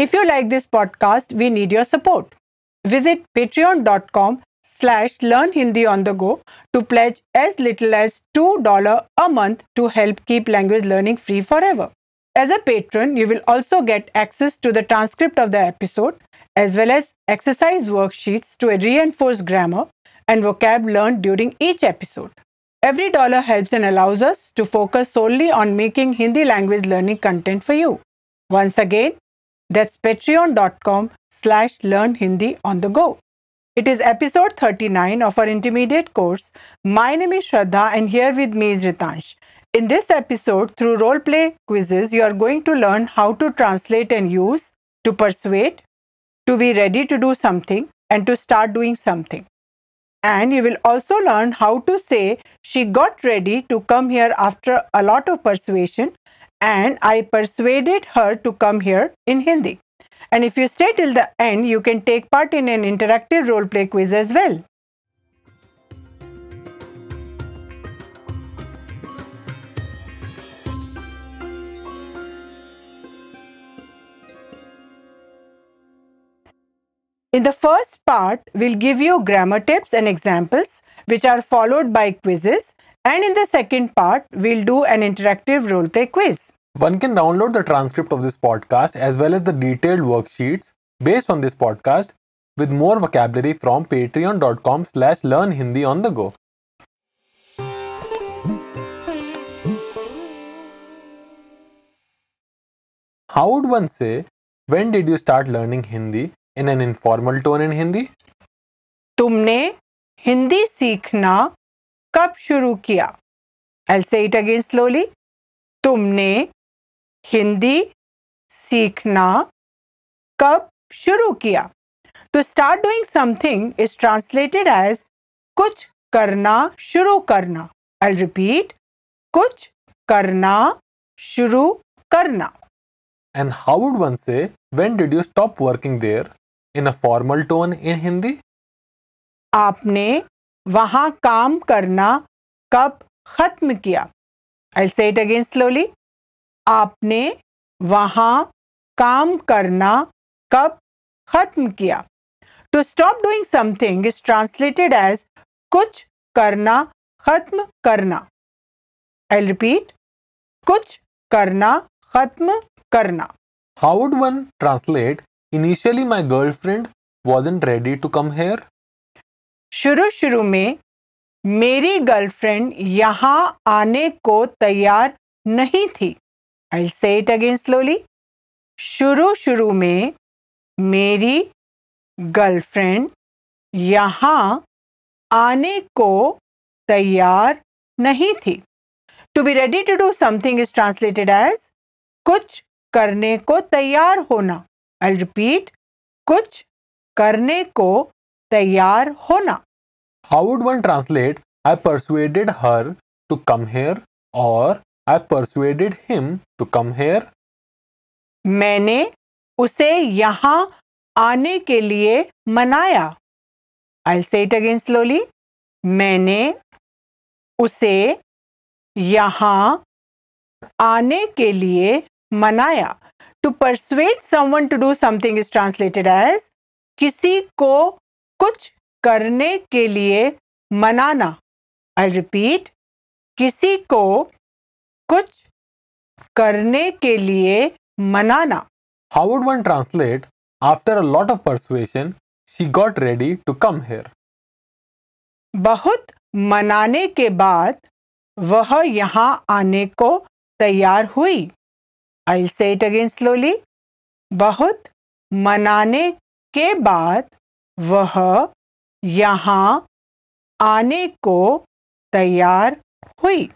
If you like this podcast, we need your support. Visit patreon.com slash learn Hindi on the go to pledge as little as $2 a month to help keep language learning free forever. As a patron, you will also get access to the transcript of the episode as well as exercise worksheets to reinforce grammar and vocab learned during each episode. Every dollar helps and allows us to focus solely on making Hindi language learning content for you. Once again, that's patreon.com slash learn Hindi on the go. It is episode 39 of our intermediate course. My name is Shraddha and here with me is Ritansh. In this episode, through role play quizzes, you are going to learn how to translate and use, to persuade, to be ready to do something, and to start doing something. And you will also learn how to say, She got ready to come here after a lot of persuasion, and I persuaded her to come here in Hindi. And if you stay till the end, you can take part in an interactive role play quiz as well. In the first part, we'll give you grammar tips and examples, which are followed by quizzes. And in the second part, we'll do an interactive role play quiz. One can download the transcript of this podcast as well as the detailed worksheets based on this podcast with more vocabulary from patreon.com slash learn Hindi on the go. How would one say, when did you start learning Hindi in an informal tone in Hindi? तुमने हिंदी सीखना कब शुरू किया? आई से it again slowly तुमने हिंदी सीखना कब शुरू किया? To start doing something is translated as कुछ करना शुरू करना। आई रिपीट कुछ करना शुरू करना। And how would one say when did you stop working there in a formal tone in Hindi आपने वहाँ काम करना कब खत्म किया? आई से इट अगेन स्लोली आपने वहाँ काम करना कब खत्म किया? To stop doing something is translated as कुछ करना खत्म करना। आई रिपीट कुछ करना खत्म करना। How would one translate, initially my girlfriend wasn't ready to come here? शुरू शुरू में, मेरी गर्लफ्रेंड यहाँ आने को तैयार नहीं थी। आई से इट अगेन स्लोली शुरू शुरू में, मेरी गर्लफ्रेंड यहाँ आने को तैयार नहीं थी। To be ready to do something is translated as कुछ करने को तैयार होना। आई रिपीट कुछ करने को तैयार होना। How would one translate, I persuaded her to come here or I persuaded him to come here? मैंने उसे यहाँ आने के लिए मनाया। आई से इट अगेन स्लोली मैंने उसे यहाँ आने के लिए मनाया। To persuade someone to do something is translated as किसी को कुछ करने के लिए मनाना। आई रिपीट किसी को कुछ करने के लिए मनाना। How would one translate, after a lot of persuasion, she got ready to come here? बहुत मनाने के बाद वह यहाँ आने को तैयार हुई। आई से इट अगेन स्लोली बहुत मनाने के बाद वह यहाँ आने को तैयार हुई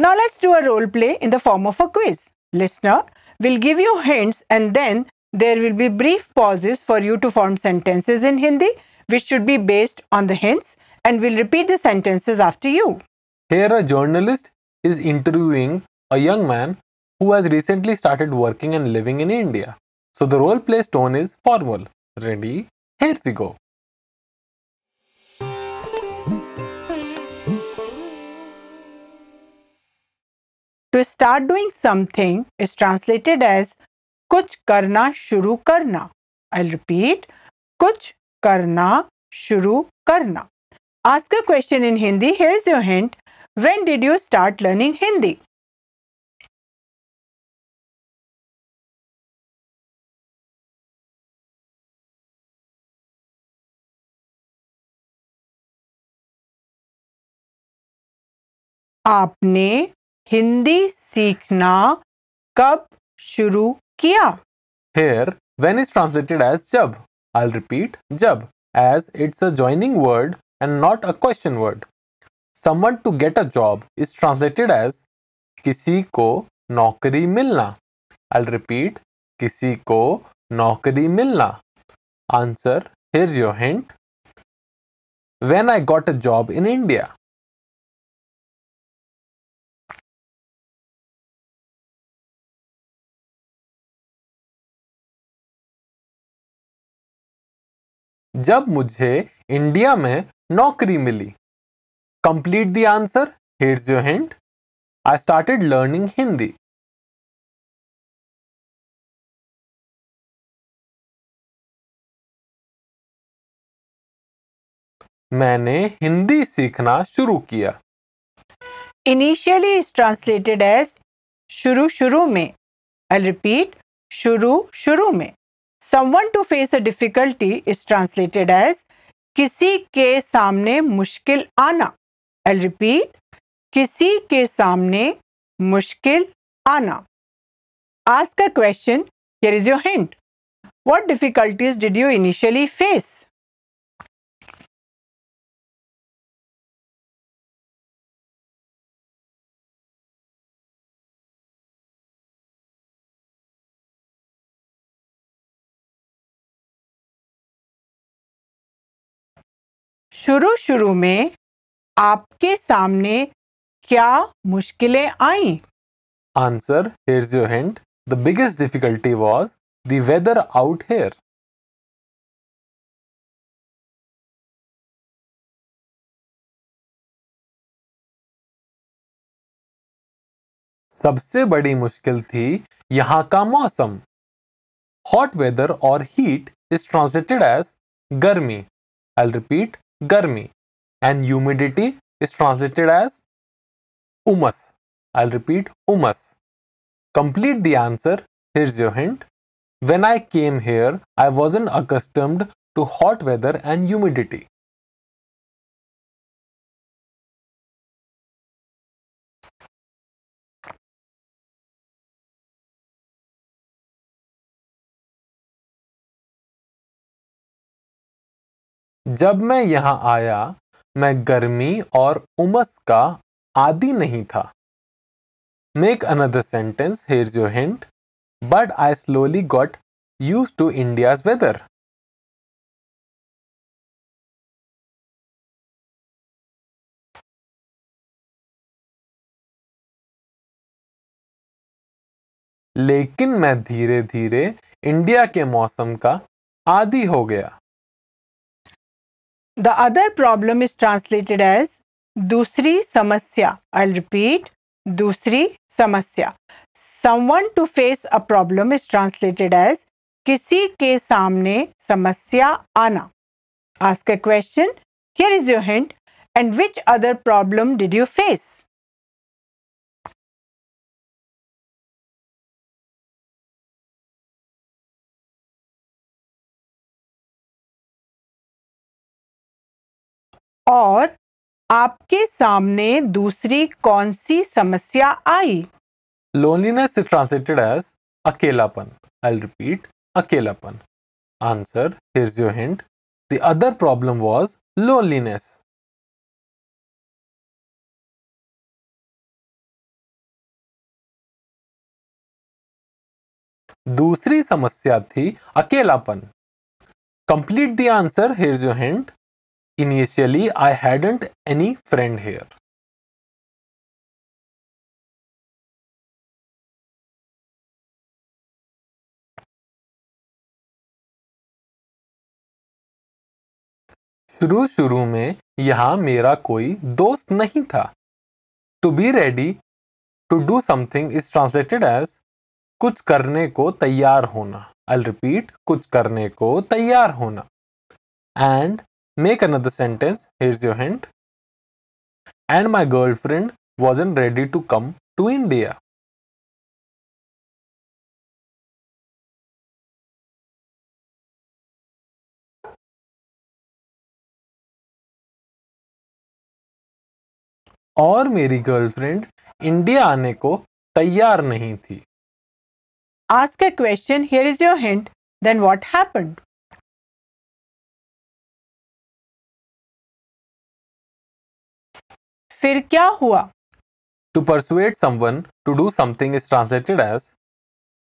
Now let's do a role play in the form of a quiz. Listener will give you hints and then there will be brief pauses for you to form sentences in Hindi which should be based on the hints and we'll repeat the sentences after you. Here, a journalist is interviewing a young man who has recently started working and living in India. So the role play tone is formal. Ready? Here we go. To start doing something is translated as कुछ करना शुरू करना I repeat कुछ करना शुरू करना Ask a question in Hindi. Here's your hint. When did you start learning Hindi? आपने हिंदी सीखना कब शुरू किया? फिर वेन इज़ ट्रांसलेटेड एज जब आई रिपीट जब as it's a joining word and not a question word someone to get a job is translated as किसी को नौकरी मिलना. आई रिपीट किसी को नौकरी मिलना. Answer here your hint when I got a job in India जब मुझे इंडिया में नौकरी मिली। Complete the answer here's your hint I started learning Hindi मैंने हिंदी सीखना शुरू किया। इनिशियली इज़ ट्रांसलेटेड एज शुरू शुरू में। आई रिपीट शुरू शुरू में। Someone to face a difficulty is translated as किसी के सामने मुश्किल आना I'll repeat किसी के सामने मुश्किल आना Ask a question. Here is your hint. What difficulties did you initially face? शुरू शुरू में आपके सामने क्या मुश्किलें आई? Answer here's your hint. The biggest difficulty was the weather out here सबसे बड़ी मुश्किल थी यहाँ का मौसम। हॉट वेदर और हीट इज़ ट्रांसलेटेड एज गर्मी। I repeat garmi and humidity is translated as umas. I'll repeat umas. Complete the answer. Here's your hint. When I came here, I wasn't accustomed to hot weather and humidity. जब मैं यहाँ आया, मैं गर्मी और उमस का आदि नहीं था। Make another sentence here your hint but I slowly got used to India's weather लेकिन मैं धीरे धीरे इंडिया के मौसम का आदि हो गया। The other problem is translated as Dusri Samasya. I'll repeat Dusri Samasya. Someone to face a problem is translated as Kisi ke samne samasya ana. Ask a question. Here is your hint. And which other problem did you face? और आपके सामने दूसरी कौन सी समस्या आई? Loneliness is translated as अकेलापन। I repeat अकेलापन। Answer here's your hint the other problem was loneliness दूसरी समस्या थी अकेलापन। Complete the answer here's your hint Initially, I hadn't any friend here. शुरू शुरू में यहाँ मेरा कोई दोस्त नहीं था। To be ready to do something is translated as कुछ करने को तैयार होना। आई रिपीट कुछ करने को तैयार होना। And make another sentence here's your hint and my girlfriend wasn't ready to come to India. और मेरी गर्लफ्रेंड इंडिया आने को तैयार नहीं थी Ask a question. Here is your hint. Then what happened? फिर क्या हुआ? To persuade someone to do something is translated as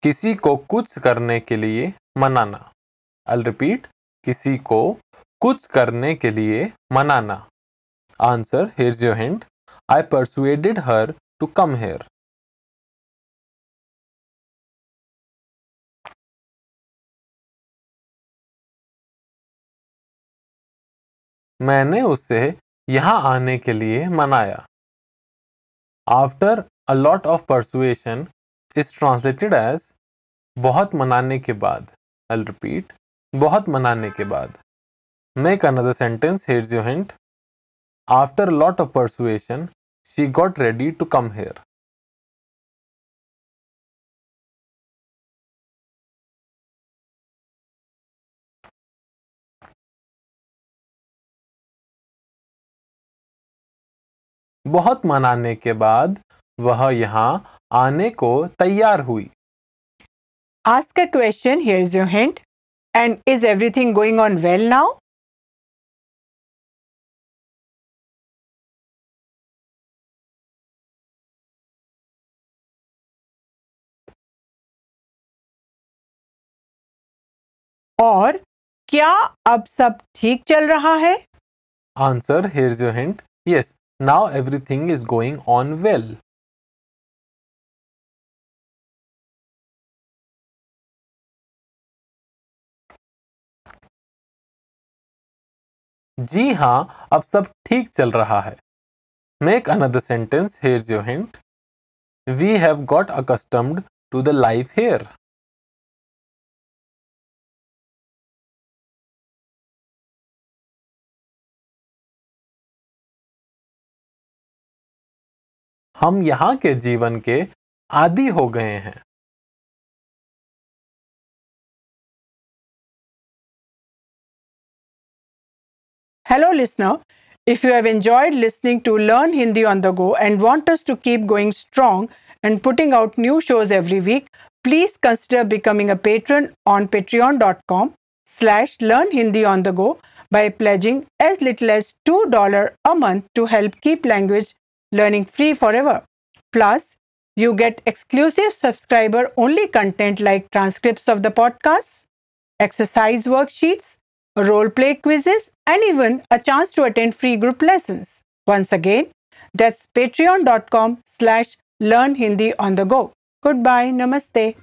किसी को कुछ करने के लिए मनाना। आई रिपीट किसी को कुछ करने के लिए मनाना। Answer here your hint I persuaded her to come here मैंने उसे यहाँ आने के लिए मनाया। After a lot of persuasion is translated as बहुत मनाने के बाद। आई रिपीट बहुत मनाने के बाद। Make another sentence here your hint after lot of persuasion she got ready to come here बहुत मनाने के बाद वह यहाँ आने को तैयार हुई Ask a question. Here is your hint. And is everything going on well now? और क्या अब सब ठीक चल रहा है Answer here's your hint. Yes, now everything is going on well. जी हाँ अब सब ठीक चल रहा है। Make another sentence here your hint we have got accustomed to the life here हम यहाँ के जीवन के आदि हो गए हैं। Hello listener if you have enjoyed listening to learn Hindi on the go and want to keep going strong and putting out new shows every week please consider becoming a patron on Patreon dot com slash learn Hindi on the go by pledging as little as two dollar a month to help keep language learning free forever. Plus, you get exclusive subscriber only content like transcripts of the podcasts, exercise worksheets, role play quizzes, and even a chance to attend free group lessons. Once again, that's patreon.com slash learn Hindi on the go. Goodbye. Namaste.